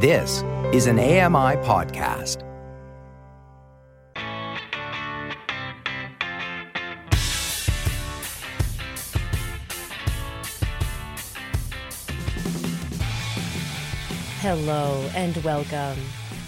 This is an AMI podcast. Hello and welcome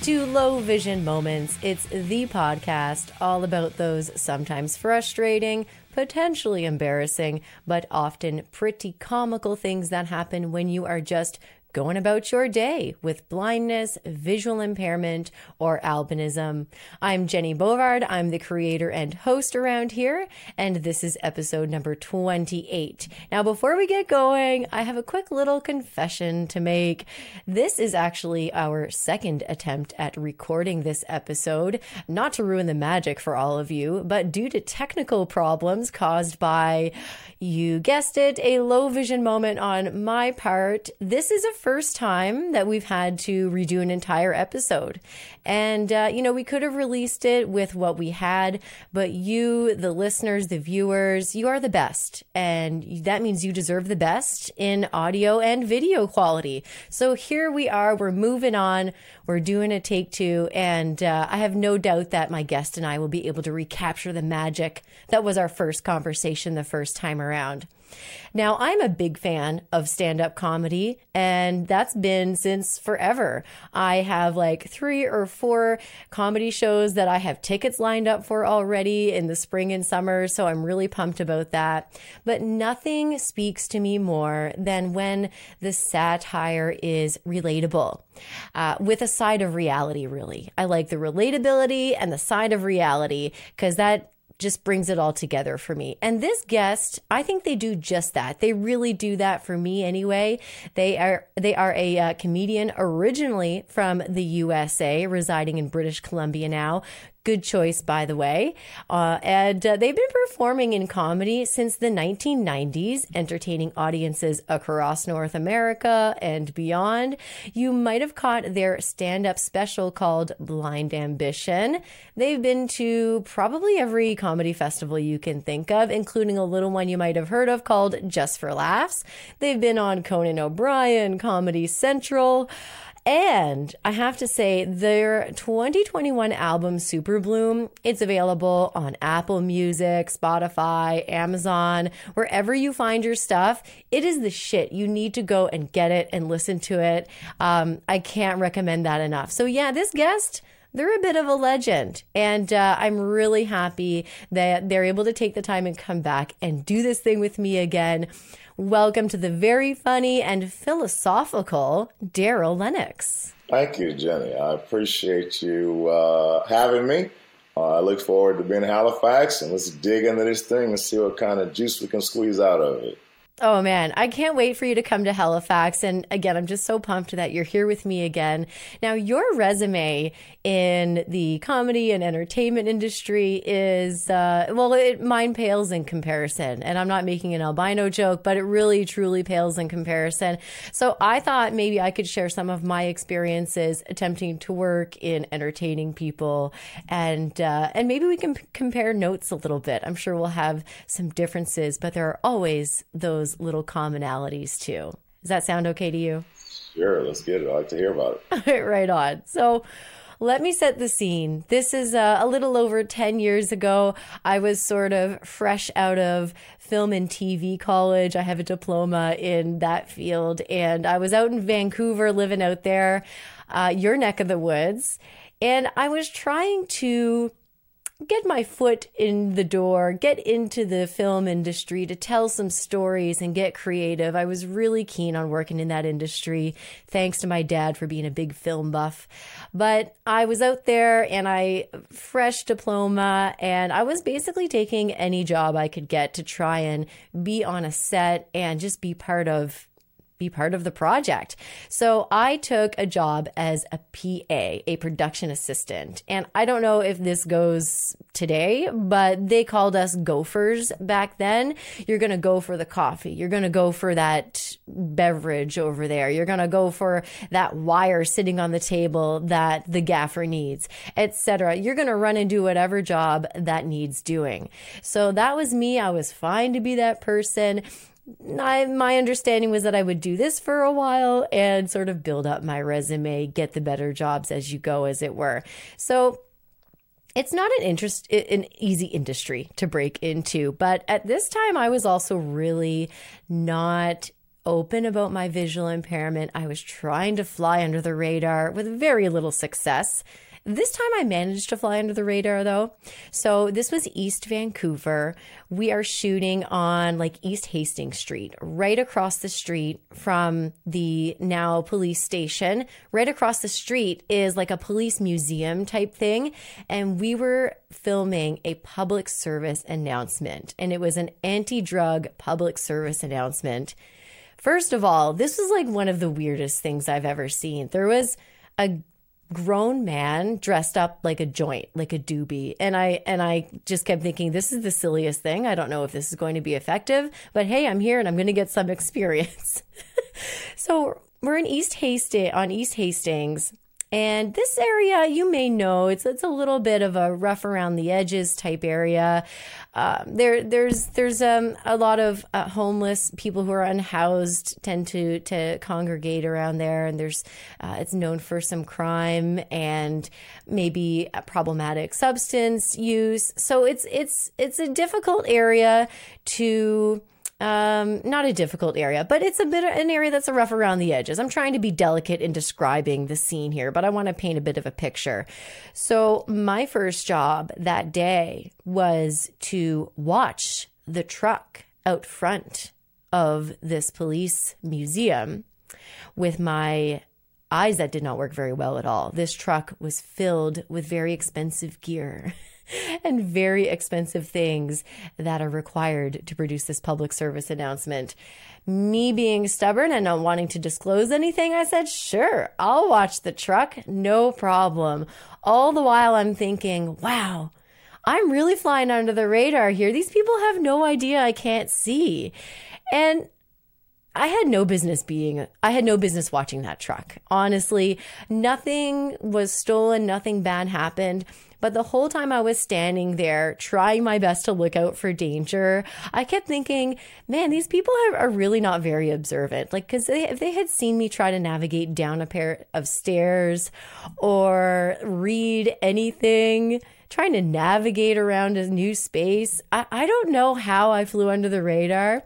to Low Vision Moments. It's the podcast all about those sometimes frustrating, potentially embarrassing, but often pretty comical things that happen when you are just going about your day with blindness, visual impairment, or albinism. I'm Jennie Bovard. I'm the creator and host around here, and this is episode number 28. Now, before we get going, I have a quick little confession to make. This is actually our second attempt at recording this episode, not to ruin the magic for all of you, but due to technical problems caused by, you guessed it, a low vision moment on my part. This is a first time that we've had to redo an entire episode. And, uh, you know, we could have released it with what we had, but you, the listeners, the viewers, you are the best. And that means you deserve the best in audio and video quality. So here we are. We're moving on. We're doing a take two. And uh, I have no doubt that my guest and I will be able to recapture the magic that was our first conversation the first time around. Now, I'm a big fan of stand up comedy, and that's been since forever. I have like three or four comedy shows that I have tickets lined up for already in the spring and summer, so I'm really pumped about that. But nothing speaks to me more than when the satire is relatable. Uh, with a side of reality, really. I like the relatability and the side of reality because that just brings it all together for me. And this guest, I think they do just that. They really do that for me anyway. They are they are a uh, comedian originally from the USA, residing in British Columbia now. Good choice, by the way. Uh, and uh, they've been performing in comedy since the 1990s, entertaining audiences across North America and beyond. You might have caught their stand up special called Blind Ambition. They've been to probably every comedy festival you can think of, including a little one you might have heard of called Just for Laughs. They've been on Conan O'Brien, Comedy Central. And I have to say, their 2021 album, Super Bloom, it's available on Apple Music, Spotify, Amazon, wherever you find your stuff. It is the shit. You need to go and get it and listen to it. Um, I can't recommend that enough. So, yeah, this guest they're a bit of a legend. And uh, I'm really happy that they're able to take the time and come back and do this thing with me again. Welcome to the very funny and philosophical Darryl Lenox. Thank you, Jennie. I appreciate you uh, having me. Uh, I look forward to being in Halifax and let's dig into this thing and see what kind of juice we can squeeze out of it. Oh man, I can't wait for you to come to Halifax. And again, I'm just so pumped that you're here with me again. Now, your resume in the comedy and entertainment industry is, uh, well, it, mine pales in comparison. And I'm not making an albino joke, but it really truly pales in comparison. So I thought maybe I could share some of my experiences attempting to work in entertaining people, and uh, and maybe we can p- compare notes a little bit. I'm sure we'll have some differences, but there are always those little commonalities too. Does that sound okay to you? Sure, let's get it. I like to hear about it. right on. So, let me set the scene. This is uh, a little over 10 years ago. I was sort of fresh out of film and TV college. I have a diploma in that field, and I was out in Vancouver living out there, uh, your neck of the woods. And I was trying to get my foot in the door, get into the film industry to tell some stories and get creative. I was really keen on working in that industry, thanks to my dad for being a big film buff. But I was out there and I fresh diploma and I was basically taking any job I could get to try and be on a set and just be part of be part of the project. So I took a job as a PA, a production assistant. And I don't know if this goes today, but they called us gophers back then. You're going to go for the coffee. You're going to go for that beverage over there. You're going to go for that wire sitting on the table that the gaffer needs, etc. You're going to run and do whatever job that needs doing. So that was me. I was fine to be that person I, my understanding was that I would do this for a while and sort of build up my resume, get the better jobs as you go, as it were. So it's not an interest an easy industry to break into but at this time i was also really not open about my visual impairment i was trying to fly under the radar with very little success this time I managed to fly under the radar though. So this was East Vancouver. We are shooting on like East Hastings Street, right across the street from the now police station. Right across the street is like a police museum type thing. And we were filming a public service announcement, and it was an anti drug public service announcement. First of all, this was like one of the weirdest things I've ever seen. There was a grown man dressed up like a joint, like a doobie. And I and I just kept thinking this is the silliest thing. I don't know if this is going to be effective, but hey, I'm here and I'm going to get some experience. so, we're in East Hastings on East Hastings and this area, you may know, it's it's a little bit of a rough around the edges type area. Uh, there, there's there's um, a lot of uh, homeless people who are unhoused tend to to congregate around there, and there's uh, it's known for some crime and maybe problematic substance use. So it's it's it's a difficult area to um, not a difficult area, but it's a bit of an area that's a rough around the edges. I'm trying to be delicate in describing the scene here, but I want to paint a bit of a picture. So, my first job that day was to watch the truck out front of this police museum with my eyes that did not work very well at all. This truck was filled with very expensive gear. and very expensive things that are required to produce this public service announcement. Me being stubborn and not wanting to disclose anything, I said, sure, I'll watch the truck, no problem. All the while I'm thinking, wow, I'm really flying under the radar here. These people have no idea I can't see. And I had no business being, I had no business watching that truck. Honestly, nothing was stolen, nothing bad happened. But the whole time I was standing there trying my best to look out for danger, I kept thinking, man, these people are, are really not very observant. Like, because if they had seen me try to navigate down a pair of stairs or read anything, trying to navigate around a new space, I, I don't know how I flew under the radar.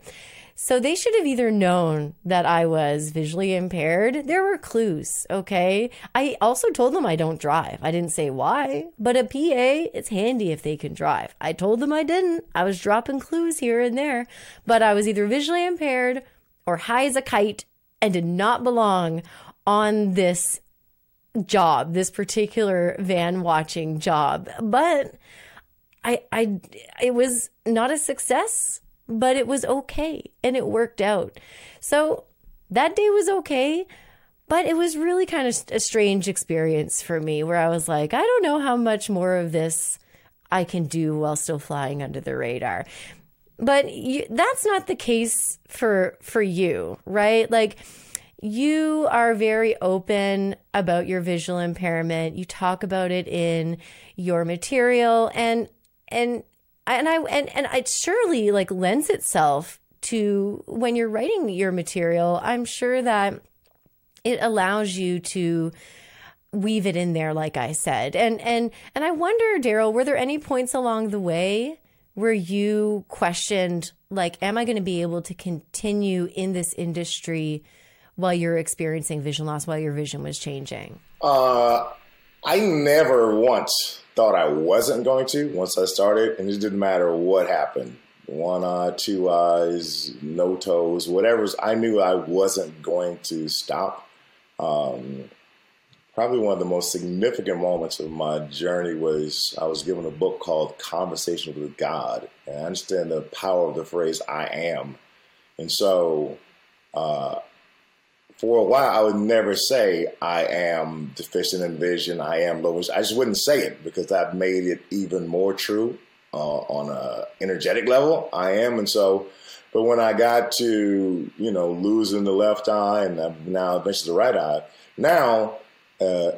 So they should have either known that I was visually impaired. There were clues, okay? I also told them I don't drive. I didn't say why, but a PA, it's handy if they can drive. I told them I didn't. I was dropping clues here and there, but I was either visually impaired or high as a kite and did not belong on this job, this particular van watching job. But I I it was not a success but it was okay and it worked out. So that day was okay, but it was really kind of a strange experience for me where I was like, I don't know how much more of this I can do while still flying under the radar. But you, that's not the case for for you, right? Like you are very open about your visual impairment. You talk about it in your material and and and I and and it surely like lends itself to when you're writing your material. I'm sure that it allows you to weave it in there like I said. And and and I wonder Darryl, were there any points along the way where you questioned like am I going to be able to continue in this industry while you're experiencing vision loss while your vision was changing? Uh I never once thought I wasn't going to once I started, and it didn't matter what happened one eye, two eyes, no toes, whatever. I knew I wasn't going to stop. Um, probably one of the most significant moments of my journey was I was given a book called Conversation with God. And I understand the power of the phrase I am. And so uh, for a while, I would never say I am deficient in vision. I am low. I just wouldn't say it because that made it even more true uh, on a energetic level. I am, and so. But when I got to you know losing the left eye and now eventually the right eye, now uh,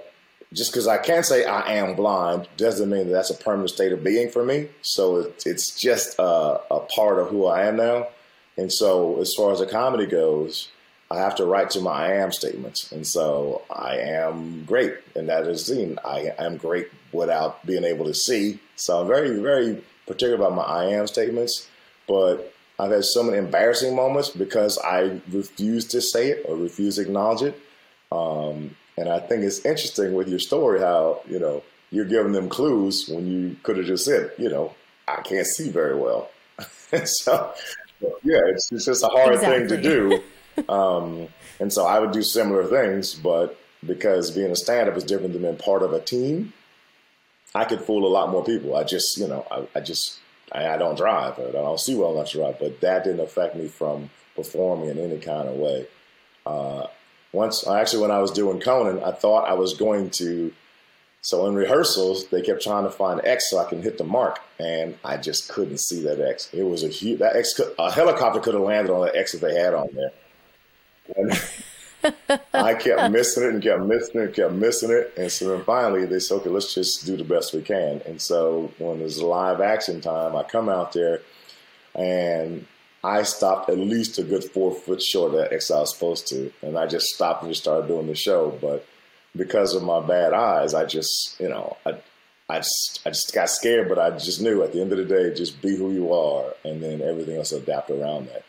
just because I can't say I am blind doesn't mean that that's a permanent state of being for me. So it, it's just a, a part of who I am now. And so, as far as the comedy goes, I have to write to my I am statements. And so I am great. And that is seen. I am great without being able to see. So I'm very, very particular about my I am statements. But I've had so many embarrassing moments because I refuse to say it or refuse to acknowledge it. Um, and I think it's interesting with your story how, you know, you're giving them clues when you could have just said, you know, I can't see very well. so, yeah, it's, it's just a hard exactly. thing to do. Um, and so I would do similar things, but because being a stand up is different than being part of a team, I could fool a lot more people. I just, you know, I, I just, I, I, don't drive. I don't see well enough to drive, but that didn't affect me from performing in any kind of way. Uh, once, actually, when I was doing Conan, I thought I was going to. So in rehearsals, they kept trying to find X so I can hit the mark, and I just couldn't see that X. It was a huge that X. A helicopter could have landed on that X if they had on there. I kept missing it and kept missing it and kept missing it. And so then finally they said, okay, let's just do the best we can. And so when there's live action time, I come out there and I stopped at least a good four foot short of X I was supposed to. And I just stopped and just started doing the show. But because of my bad eyes, I just, you know, I, I just, I just got scared, but I just knew at the end of the day, just be who you are, and then everything else adapt around that.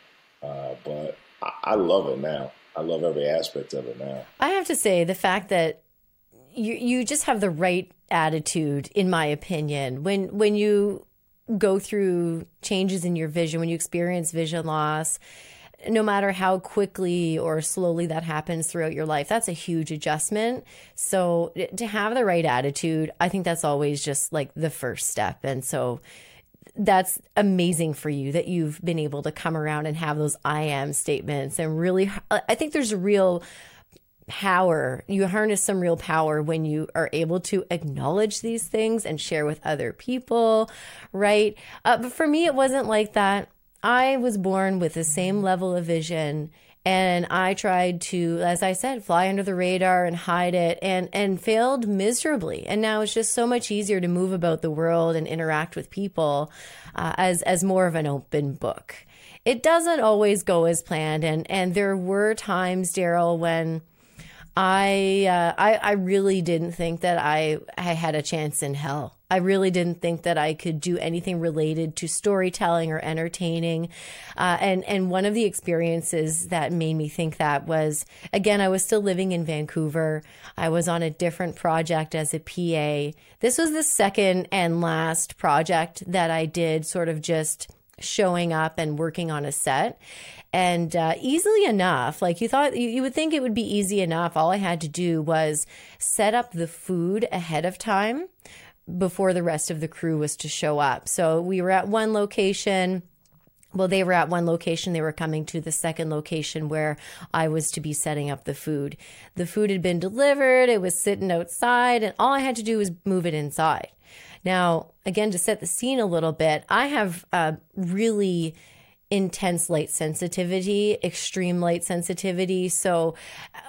Uh, but I, love it now. I love every aspect of it now. I have to say the fact that you you just have the right attitude, in my opinion, when when you go through changes in your vision, when you experience vision loss. No matter how quickly or slowly that happens throughout your life, that's a huge adjustment. So, to have the right attitude, I think that's always just like the first step. And so, that's amazing for you that you've been able to come around and have those I am statements and really, I think there's real power. You harness some real power when you are able to acknowledge these things and share with other people, right? Uh, but for me, it wasn't like that. I was born with the same level of vision and I tried to, as I said, fly under the radar and hide it and, and failed miserably. And now it's just so much easier to move about the world and interact with people uh, as, as more of an open book. It doesn't always go as planned. And, and there were times, Darryl, when I, uh, I, I really didn't think that I, I had a chance in hell. I really didn't think that I could do anything related to storytelling or entertaining. Uh, and, and one of the experiences that made me think that was, again, I was still living in Vancouver. I was on a different project as a PA. This was the second and last project that I did sort of just showing up and working on a set. And uh, easily enough, like you thought, you, you would think it would be easy enough. All I had to do was set up the food ahead of time before the rest of the crew was to show up. So we were at one location. Well, they were at one location. They were coming to the second location where I was to be setting up the food. The food had been delivered. It was sitting outside, and all I had to do was move it inside. Now, again, to set the scene a little bit, I have a really intense light sensitivity, extreme light sensitivity. So,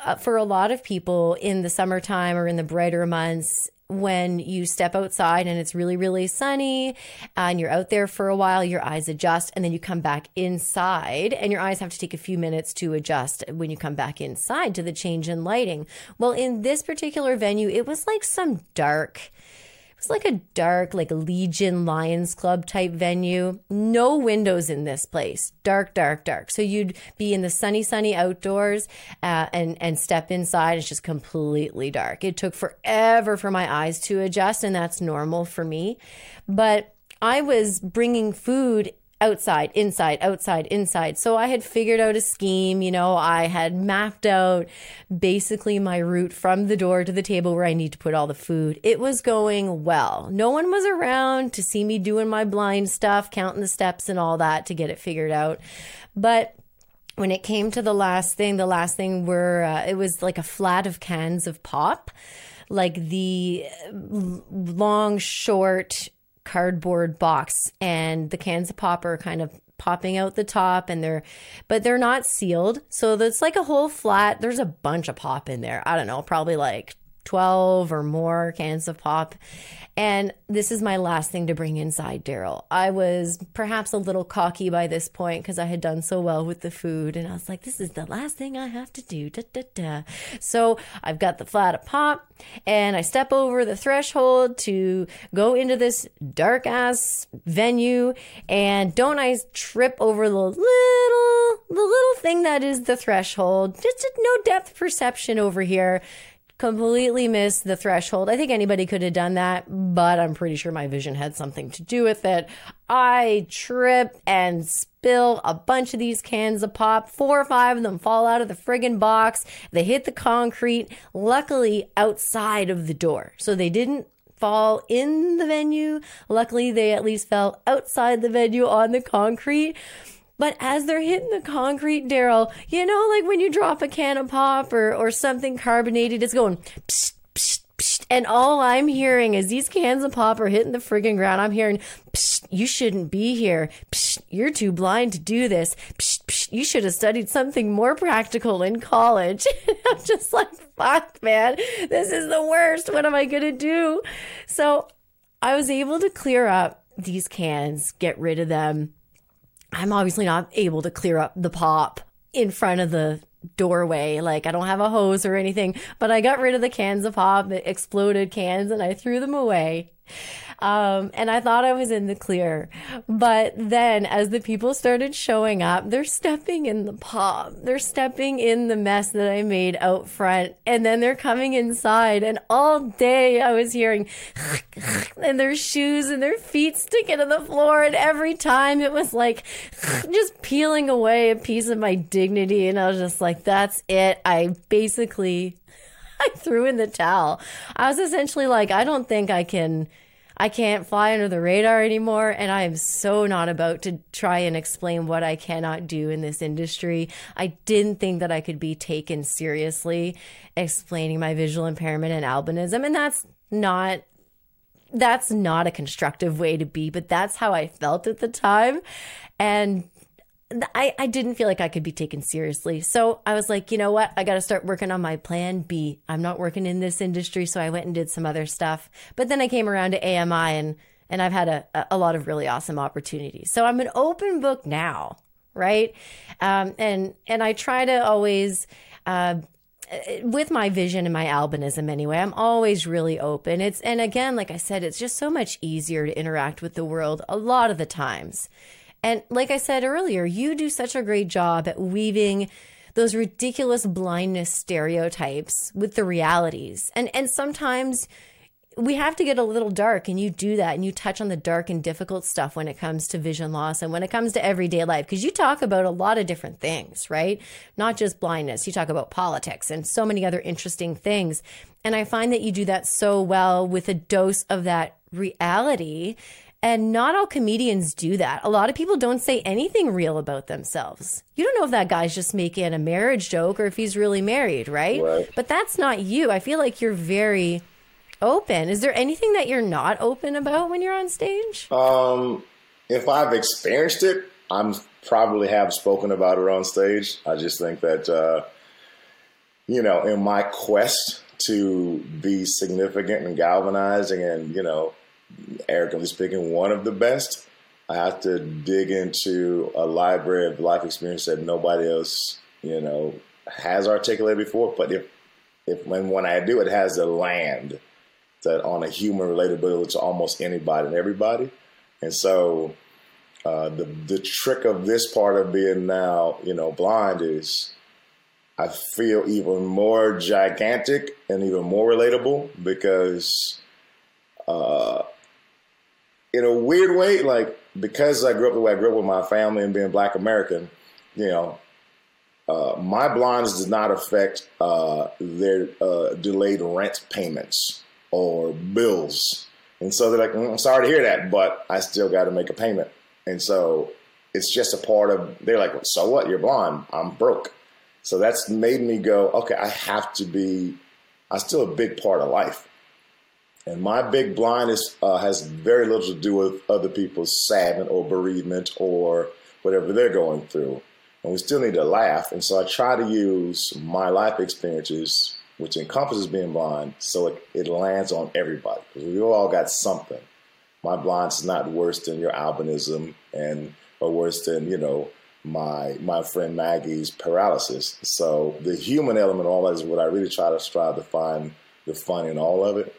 uh, for a lot of people in the summertime or in the brighter months, when you step outside and it's really, really sunny and you're out there for a while, your eyes adjust and then you come back inside and your eyes have to take a few minutes to adjust when you come back inside to the change in lighting. Well, in this particular venue, it was like some dark, was like a dark, like Legion Lions Club type venue. No windows in this place. Dark, dark, dark. So you'd be in the sunny, sunny outdoors uh, and and step inside. It's just completely dark. It took forever for my eyes to adjust, and that's normal for me. But I was bringing food outside, inside, outside, inside. So I had figured out a scheme, you know, I had mapped out basically my route from the door to the table where I need to put all the food. It was going well. No one was around to see me doing my blind stuff, counting the steps and all that to get it figured out. But when it came to the last thing, the last thing were, uh, it was like a flat of cans of pop like the long, short cardboard box and the cans of pop are kind of popping out the top and they're but they're not sealed. So it's like a whole flat there's a bunch of pop in there. I don't know probably like 12 or more cans of pop. And this is my last thing to bring inside Darryl. I was perhaps a little cocky by this point because I had done so well with the food. And I was like, this is the last thing I have to do. Da, da, da. So I've got the flat of pop and I step over the threshold to go into this dark ass venue. And don't I trip over the little, the little thing that is the threshold? Just no depth perception over here completely missed the threshold. I think anybody could have done that, but I'm pretty sure my vision had something to do with it. I trip and spill a bunch of these cans of pop. Four or five of them fall out of the friggin' box. They hit the concrete, luckily outside of the door. So they didn't fall in the venue. Luckily, they at least fell outside the venue on the concrete. But as they're hitting the concrete, Darryl, you know, like when you drop a can of pop or, or something carbonated, it's going psst, psst, psst. And all I'm hearing is these cans of pop are hitting the friggin' ground. I'm hearing, psst, you shouldn't be here. Psst, you're too blind to do this. Psst, psst, you should have studied something more practical in college. I'm just like, fuck, man, this is the worst. What am I going to do? So I was able to clear up these cans, get rid of them I'm obviously not able to clear up the pop in front of the doorway. Like I don't have a hose or anything, but I got rid of the cans of pop, the exploded cans, and I threw them away. Um, and I thought I was in the clear. But then as the people started showing up, they're stepping in the pop. They're stepping in the mess that I made out front. And then they're coming inside. And all day I was hearing and their shoes and their feet sticking to the floor. And every time it was like just peeling away a piece of my dignity. And I was just like, that's it. I basically I threw in the towel. I was essentially like, I don't think I can I can't fly under the radar anymore. And I am so not about to try and explain what I cannot do in this industry. I didn't think that I could be taken seriously explaining my visual impairment and albinism. And that's not that's not a constructive way to be, but that's how I felt at the time. And I, I didn't feel like I could be taken seriously. So I was like, you know what? I got to start working on my plan B. I'm not working in this industry. So I went and did some other stuff. But then I came around to AMI and, and I've had a, a lot of really awesome opportunities. So I'm an open book now, right? Um, and, and I try to always, uh, with my vision and my albinism anyway i'm always really open it's and again like i said it's just so much easier to interact with the world a lot of the times and like I said earlier, you do such a great job at weaving those ridiculous blindness stereotypes with the realities. And and sometimes we have to get a little dark and you do that and you touch on the dark and difficult stuff when it comes to vision loss and when it comes to everyday life. Because you talk about a lot of different things right? Not just blindness. You talk about politics and so many other interesting things. And i find that you do that so well with a dose of that reality and not all comedians do that. A lot of people don't say anything real about themselves. You don't know if that guy's just making a marriage joke or if he's really married, right? right. But that's not you. I feel like you're very open. Is there anything that you're not open about when you're on stage? Um, if I've experienced it, I'm probably have spoken about it on stage. I just think that uh, you know, in my quest to be significant and galvanizing and, you know, arrogantly speaking, one of the best. I have to dig into a library of life experience that nobody else, you know, has articulated before. But if, if when, when I do, it has the land that on a human relatability to almost anybody and everybody. And so uh, the the trick of this part of being now, you know, blind is I feel even more gigantic and even more relatable because uh, in a weird way, like because I grew up the way I grew up with my family and being Black American, you know, uh, my blindness does not affect uh, their uh, delayed rent payments or bills. And so they're like, mm, I'm sorry to hear that, but I still got to make a payment. And so it's just a part of, they're like, so what? You're blind. I'm broke. So that's made me go, okay, I have to be, I'm still a big part of life. And my big blindness uh, has very little to do with other people's sadness or bereavement or whatever they're going through. And we still need to laugh. And so I try to use my life experiences which encompasses being blind, so it, it lands on everybody because we all got something. My blindness is not worse than your albinism, and or worse than you know my my friend Maggie's paralysis. So the human element, all that is what I really try to strive to find the fun in all of it.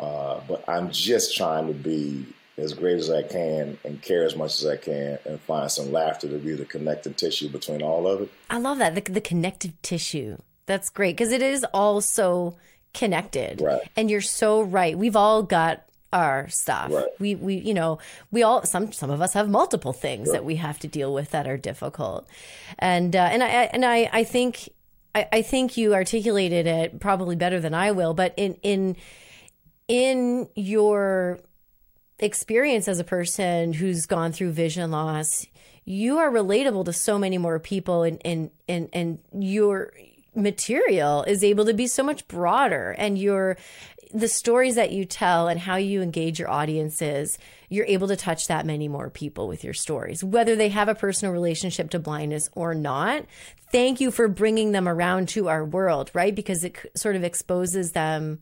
Uh, but I'm just trying to be as great as I can and care as much as I can and find some laughter to be the connective tissue between all of it. I love that the, the connective tissue. That's great because it is all so connected. Right. And you're so right. We've all got our stuff. Right. We we you know we all some some of us have multiple things that we have to deal with that are difficult, and uh, and I and I I think I, I think you articulated it probably better than I will. But in in in your experience as a person who's gone through vision loss, you are relatable to so many more people, and and and and your material is able to be so much broader. And your the stories that you tell and how you engage your audiences you're able to touch that many more people with your stories. Whether they have a personal relationship to blindness or not thank you for bringing them around to our world right? Because it sort of exposes them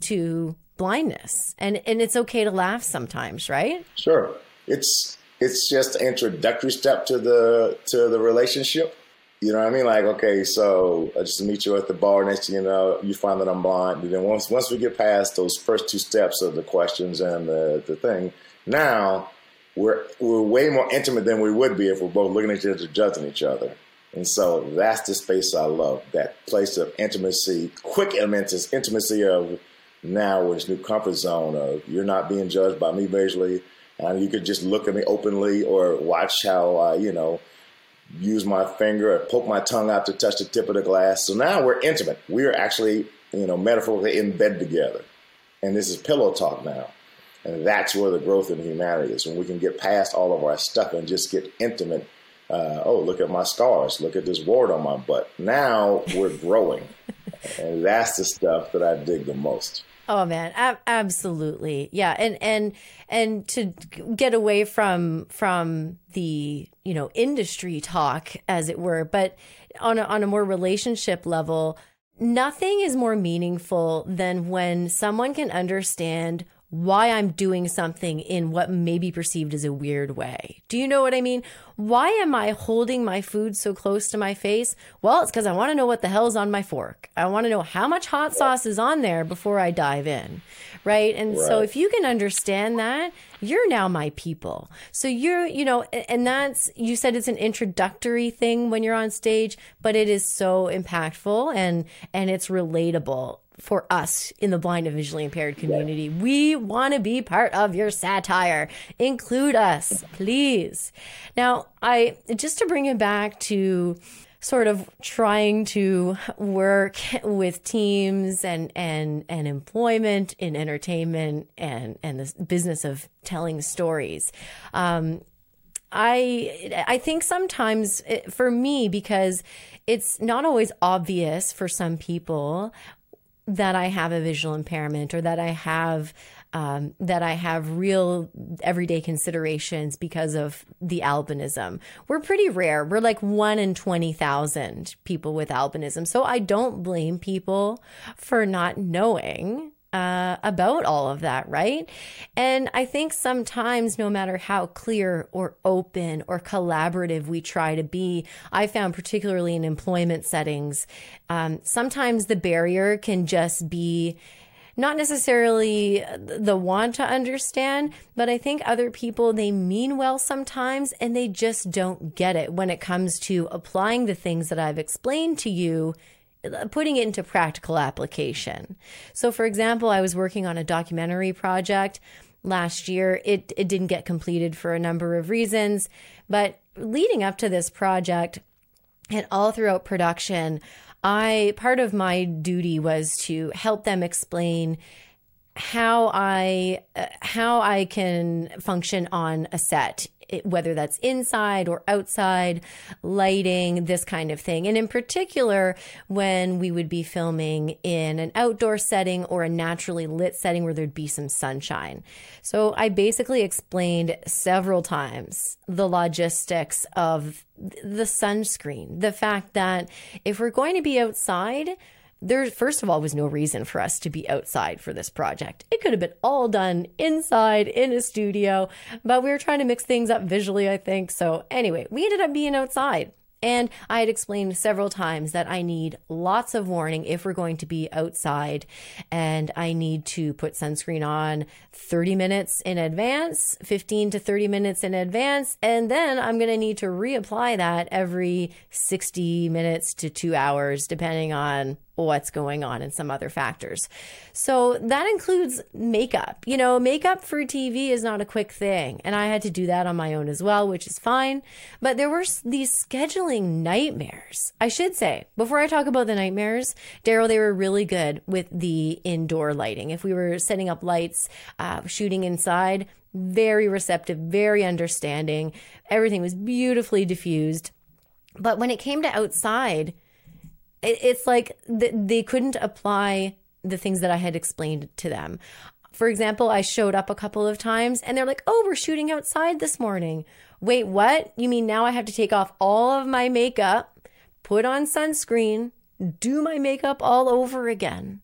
to blindness and and it's okay to laugh sometimes right Sure. It's it's just an introductory step to the to the relationship. You know what I mean? Like, okay, so I just meet you at the bar. Next thing you know, you find that I'm blind. And then once once we get past those first two steps of the questions and the, the thing, now we're we're way more intimate than we would be if we're both looking at each other, judging each other. And so that's the space I love. That place of intimacy, quick intimacy, intimacy of now with this new comfort zone of you're not being judged by me visually, and you could just look at me openly or watch how I, you know, use my finger or poke my tongue out to touch the tip of the glass. So now we're intimate. We are actually, you know, metaphorically in bed together. And this is pillow talk now. And that's where the growth in humanity is. When we can get past all of our stuff and just get intimate. Uh, oh, look at my scars. Look at this wart on my butt. Now we're growing. and that's the stuff that I dig the most. Oh man, ab- absolutely. Yeah, and and and to get away from from the, you know, industry talk as it were, but on a, on a more relationship level, nothing is more meaningful than when someone can understand why I'm doing something in what may be perceived as a weird way. Do you know what I mean? Why am I holding my food so close to my face? Well, it's because I want to know what the hell's on my fork. I want to know how much hot sauce is on there before I dive in. Right. And so if you can understand that, you're now my people. So you're, you know, and that's, you said it's an introductory thing when you're on stage, but it is so impactful and, and it's relatable for us in the blind and visually impaired community. We want to be part of your satire. Include us, please. Now, I just to bring it back to sort of trying to work with teams and and and employment in entertainment and and the business of telling stories. Um, I I think sometimes it, for me because it's not always obvious for some people that I have a visual impairment or that I have um, that I have real everyday considerations because of the albinism. We're pretty rare. We're like one in twenty thousand people with albinism. So I don't blame people for not knowing uh, about all of that, right? And I think sometimes, no matter how clear or open or collaborative we try to be, I found particularly in employment settings, um, sometimes the barrier can just be not necessarily the want to understand, but I think other people, they mean well sometimes and they just don't get it when it comes to applying the things that I've explained to you putting it into practical application. So, for example, I was working on a documentary project last year. It, it didn't get completed for a number of reasons, but leading up to this project and all throughout production, I part of my duty was to help them explain how I uh, how I can function on a set it- whether that's inside or outside lighting this kind of thing. And in particular when we would be filming in an outdoor setting or a naturally lit setting where there'd be some sunshine. So I basically explained several times the logistics of the sunscreen. The fact that if we're going to be outside there, first of all, was no reason for us to be outside for this project. It could have been all done inside in a studio, but we were trying to mix things up visually, I think. So, anyway, we ended up being outside. And I had explained several times that I need lots of warning if we're going to be outside and I need to put sunscreen on 30 minutes in advance, 15 to 30 minutes in advance. And then I'm going to need to reapply that every 60 minutes to two hours, depending on what's going on and some other factors. So that includes makeup. You know, makeup for TV is not a quick thing. And I had to do that on my own as well, which is fine. But there were these scheduling nightmares. I should say, before I talk about the nightmares, Darryl, they were really good with the indoor lighting. If we were setting up lights, uh, shooting inside, very receptive, very understanding. Everything was beautifully diffused. But when it came to outside, it's like they couldn't apply the things that I had explained to them. For example, I showed up a couple of times and they're like, oh, we're shooting outside this morning. Wait, what? You mean now I have to take off all of my makeup, put on sunscreen, do my makeup all over again?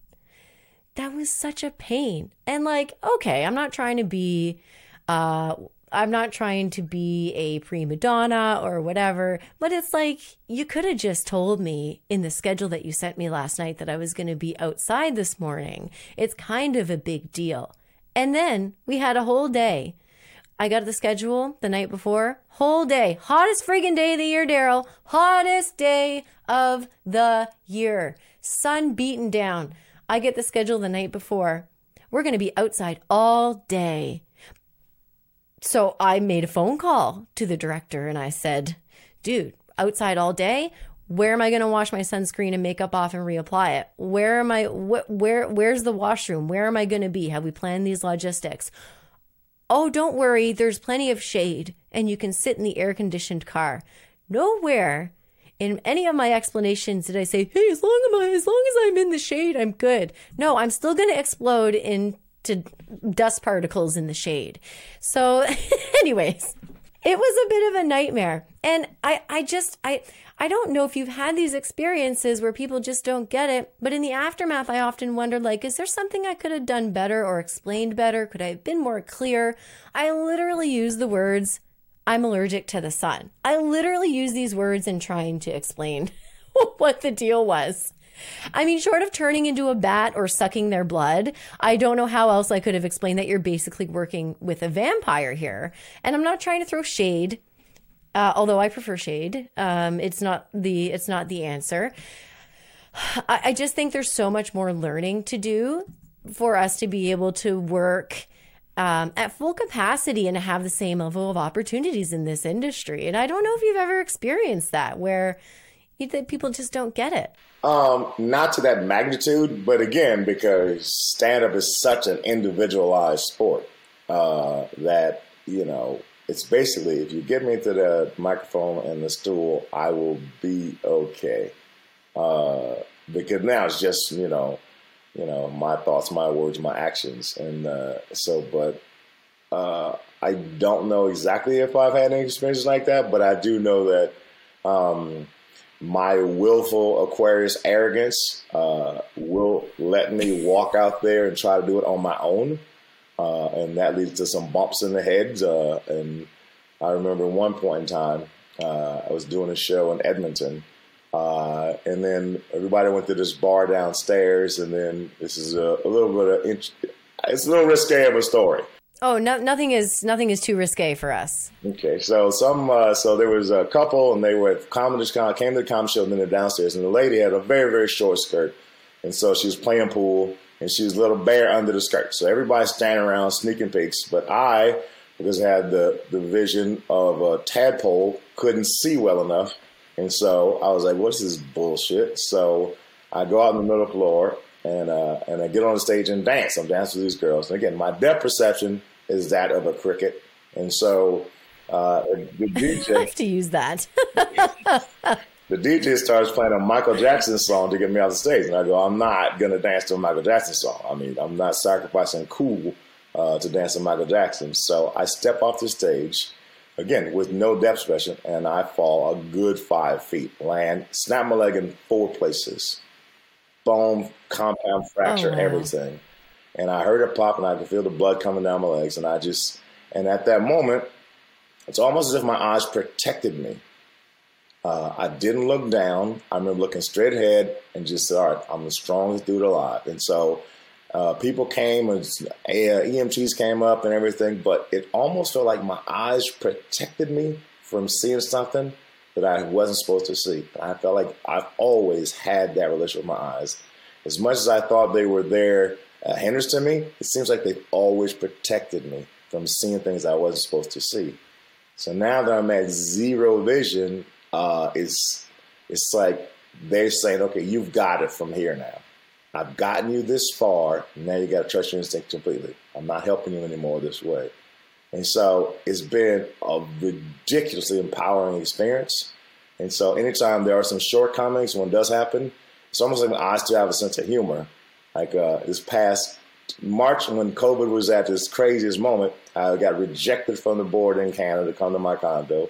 That was such a pain. And like, okay, I'm not trying to be uh, I'm not trying to be a prima donna or whatever, but it's like you could have just told me in the schedule that you sent me last night that I was going to be outside this morning. It's kind of a big deal. And then we had a whole day. I got the schedule the night before, whole day, hottest friggin' day of the year, Darryl, hottest day of the year, sun beaten down. I get the schedule the night before. We're going to be outside all day. So I made a phone call to the director and I said, dude, outside all day, where am I going to wash my sunscreen and makeup off and reapply it? Where am I? Wh- where where's the washroom? Where am I going to be? Have we planned these logistics? Oh, don't worry. There's plenty of shade and you can sit in the air conditioned car. Nowhere in any of my explanations did I say, "Hey, as long as I, as long as I'm in the shade, I'm good." No, I'm still going to explode in to dust particles in the shade. So, anyways, it was a bit of a nightmare. And I, I just, I, I don't know if you've had these experiences where people just don't get it, but in the aftermath, I often wondered, like, is there something I could have done better or explained better? Could I have been more clear? I literally use the words, I'm allergic to the sun. I literally use these words in trying to explain what the deal was. I mean, short of turning into a bat or sucking their blood, I don't know how else I could have explained that you're basically working with a vampire here. And I'm not trying to throw shade, uh, although I prefer shade. Um, it's not the it's not the answer. I, I just think there's so much more learning to do for us to be able to work. Um, at full capacity and have the same level of opportunities in this industry. And I don't know if you've ever experienced that where you think people just don't get it. Um, not to that magnitude, but again, because stand up is such an individualized sport uh, that, you know, it's basically if you get me to the microphone and the stool, I will be okay. Uh, because now it's just, you know, you know, my thoughts, my words, my actions. And uh, so, but uh, I don't know exactly if I've had any experiences like that, but I do know that. Um, my willful Aquarius arrogance uh, will let me walk out there and try to do it on my own. Uh, and that leads to some bumps in the heads. Uh, and I remember one point in time, uh, I was doing a show in Edmonton. Uh, and then everybody went to this bar downstairs. And then this is a, a little bit of, it's a little risque of a story. Oh, no, nothing is nothing is too risque for us. Okay, so some uh, so there was a couple, and they were at comedy came to the comedy show, and then they're downstairs, and the lady had a very very short skirt, and so she was playing pool, and she was a little bare under the skirt. So everybody's standing around sneaking peeks, but I, because I had the the vision of a tadpole, couldn't see well enough, and so I was like, "What's this bullshit?" So I go out in the middle floor, and uh, and I get on the stage and dance. I'm dancing with these girls. And again, my depth perception is that of a cricket, and so uh, the DJ I have to use that. the DJ starts playing a Michael Jackson song to get me off the stage, and I go, I'm not gonna dance to a Michael Jackson song. I mean, I'm not sacrificing cool uh, to dance to Michael Jackson. So I step off the stage again with no depth perception, and I fall a good five feet, land, snap my leg in four places bone compound fracture, Oh, wow. everything. And I heard it pop, and I could feel the blood coming down my legs. And I just, and at that moment, it's almost as if my eyes protected me. Uh, I didn't look down. I remember looking straight ahead and just said, "All right, I'm the strongest dude alive." And so, uh, people came and uh, EMTs came up and everything, but it almost felt like my eyes protected me from seeing something that I wasn't supposed to see. I felt like I've always had that relationship with my eyes. As much as I thought they were there uh, hindrance to me, it seems like they've always protected me from seeing things I wasn't supposed to see. So now that I'm at zero vision, uh, it's it's like they're saying, okay, you've got it from here now. I've gotten you this far. Now you got to trust your instinct completely. I'm not helping you anymore this way. And so it's been a ridiculously empowering experience. And so anytime there are some shortcomings when it does happen, it's almost like I still have a sense of humor. Like uh, this past March, when COVID was at this craziest moment, I got rejected from the board in Canada to come to my condo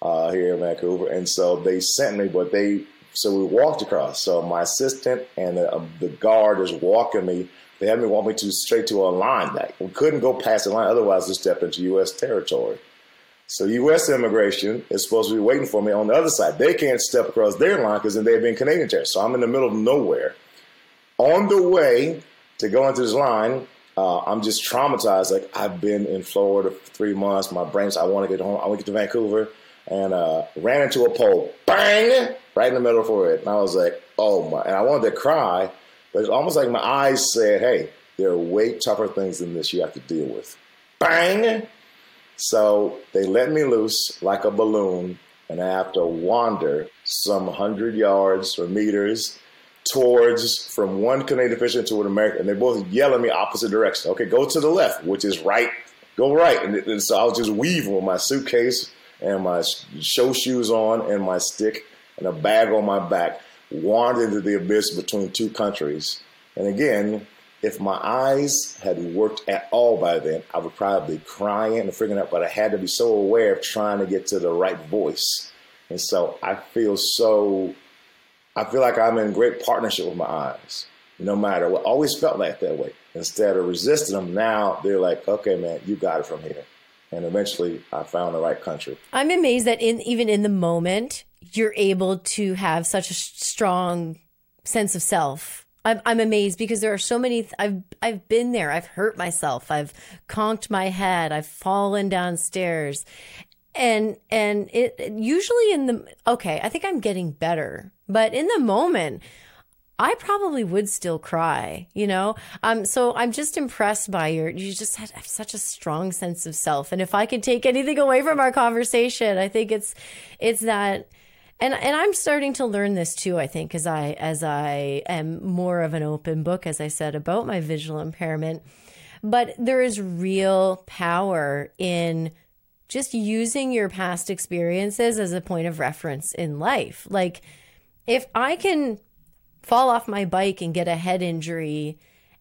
uh, here in Vancouver. And so they sent me, but they, so we walked across. So my assistant and the, um, the guard is walking me. They had me walk me to straight to a line. That we couldn't go past the line, otherwise we step into U.S. territory. So U.S. immigration is supposed to be waiting for me on the other side. They can't step across their line because then they've been Canadian territory. So I'm in the middle of nowhere. On the way to go into this line, uh, I'm just traumatized. Like I've been in Florida for three months. My brain's I want to get home. I want to get to Vancouver, and uh, ran into a pole, bang, right in the middle of it. And I was like, oh my! And I wanted to cry, but it's almost like my eyes said, hey, there are way tougher things than this you have to deal with. Bang! So they let me loose like a balloon, and I have to wander some hundred yards or meters towards from one Canadian fisherman to an American, and they both yell at me opposite direction. Okay, go to the left, which is right. Go right, and, and so I was just weaving with my suitcase and my show shoes on and my stick and a bag on my back, wandered into the abyss between two countries. And again, if my eyes had worked at all by then, I would probably be crying and freaking out, but I had to be so aware of trying to get to the right voice. And so I feel so, I feel like I'm in great partnership with my eyes, no matter what. Always felt like that way. Instead of resisting them, now they're like, okay, man, you got it from here. And eventually I found the right country. I'm amazed that in even in the moment you're able to have such a strong sense of self. I'm I'm amazed because there are so many. th- I've I've been there. I've hurt myself. I've conked my head. I've fallen downstairs, and and it usually in the okay. I think I'm getting better, but in the moment. I probably would still cry, you know? Um, so I'm just impressed by your, you just had, such a strong sense of self. And if I can take anything away from our conversation, I think it's, it's that, and, and I'm starting to learn this too, I think, as I, as I am more of an open book, as I said, about my visual impairment. But there is real power in just using your past experiences as a point of reference in life. Like, if I can fall off my bike and get a head injury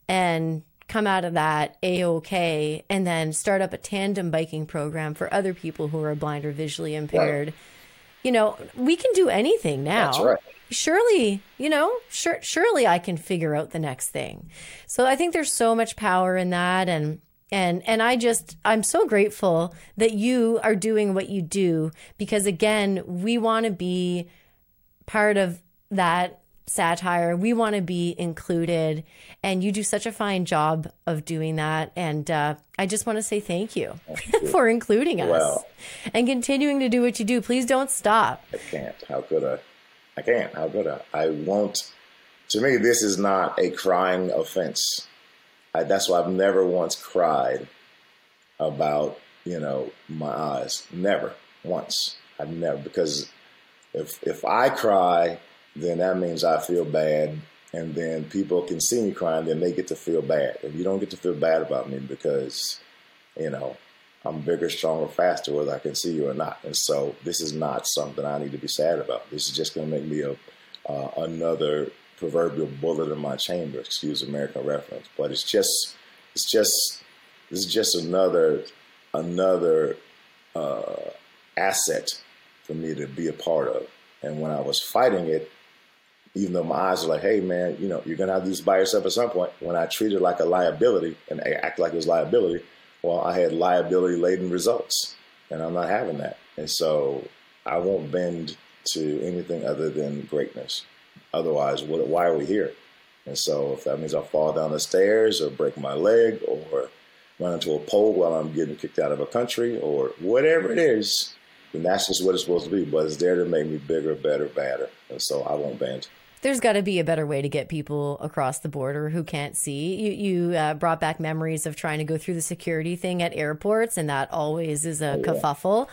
and come out of that a okay and then start up a tandem biking program for other people who are blind or visually impaired. You know we can do anything now. Right. surely you know sure, surely i can figure out the next thing. So i think there's so much power in that and and and i just i'm so grateful that you are doing what you do because again we want to be part of that satire. We want to be included, and you do such a fine job of doing that. And uh, I just want to say thank you for including us and continuing to do what you do. Please don't stop. I can't. How could I? I can't. How could I? I won't. To me, this is not a crying offense. I, that's why I've never once cried about you know my eyes. Never once. I've never because if if I cry, then that means I feel bad, and then people can see me crying, then they get to feel bad. And you don't get to feel bad about me because you know I'm bigger, stronger, faster, whether I can see you or not. And so this is not something I need to be sad about. This is just going to make me a uh, another proverbial bullet in my chamber. Excuse American reference, but it's just it's just this is just another another uh, asset for me to be a part of. And when I was fighting it, even though my eyes are like, hey man, you know, you're gonna have to by yourself at some point. When I treat it like a liability and act like it was liability, well, I had liability laden results, and I'm not having that. And so I won't bend to anything other than greatness. Otherwise, what, why are we here? And so if that means I fall down the stairs or break my leg or run into a pole while I'm getting kicked out of a country or whatever it is, then that's just what it's supposed to be. But it's there to make me bigger, better, badder. And so I won't bend there's got to be a better way to get people across the border who can't see. You, you uh, brought back memories of trying to go through the security thing at airports, and that always is a kerfuffle.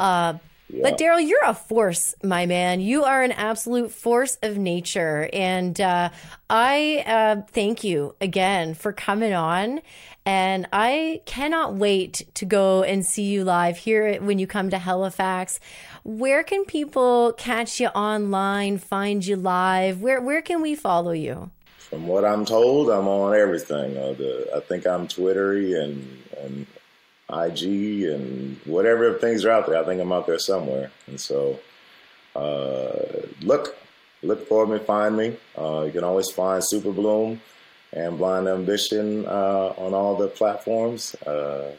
Uh, yeah. But Darryl, you're a force, my man. You are an absolute force of nature, and uh, I uh, thank you again for coming on. And I cannot wait to go and see you live here when you come to Halifax. Where can people catch you online, find you live? Where where can we follow you? From what I'm told, I'm on everything. Uh, the, I think I'm Twittery and and IG and whatever things are out there. I think I'm out there somewhere. And so, uh, look, look for me, find me. Uh, you can always find Super Bloom and Blind Ambition uh, on all the platforms. Uh,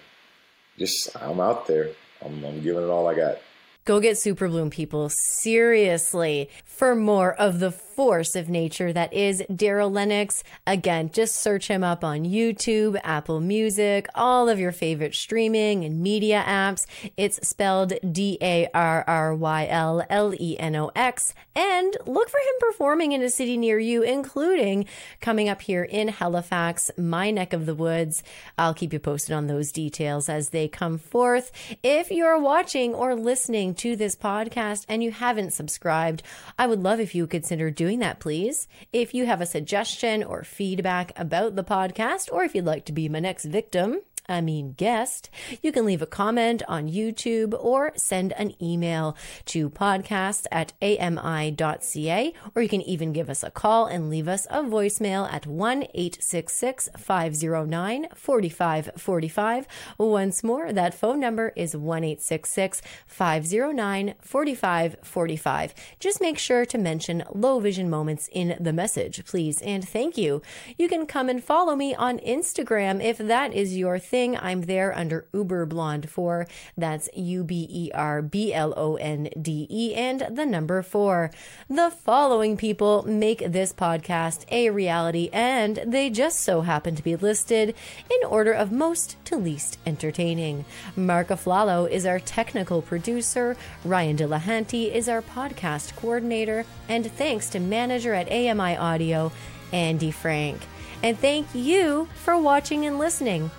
just I'm out there. I'm, I'm giving it all I got. Go get Super Bloom, people. Seriously. For more of the force of nature that is Darryl Lenox. Again, just search him up on YouTube, Apple Music, all of your favorite streaming and media apps. It's spelled D A R R Y L L E N O X. And look for him performing in a city near you, including coming up here in Halifax, my neck of the woods. I'll keep you posted on those details as they come forth. If you're watching or listening to this podcast and you haven't subscribed, I would love if you consider doing doing that, please. If you have a suggestion or feedback about the podcast, or if you'd like to be my next victim, I mean guest, you can leave a comment on YouTube or send an email to podcast at ami.ca, or you can even give us a call and leave us a voicemail at 1 866 509 4545. Once more, that phone number is 1 866 509 4545. Just make sure to mention low vision moments in the message, please, and thank you. You can come and follow me on Instagram if that is your thing thing, I'm there under Uber Blonde 4. That's U B E R B L O N D E and the number 4. The following people make this podcast a reality, and they just so happen to be listed in order of most to least entertaining. Mark Aflalo is our technical producer, Ryan Delahanty is our podcast coordinator, and thanks to manager at AMI Audio, Andy Frank. And thank you for watching and listening.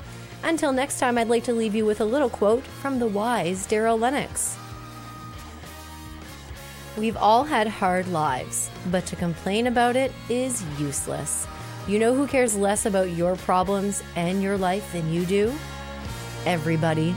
Until next time, I'd like to leave you with a little quote from the wise Darryl Lenox. We've all had hard lives, but to complain about it is useless. You know who cares less about your problems and your life than you do? Everybody.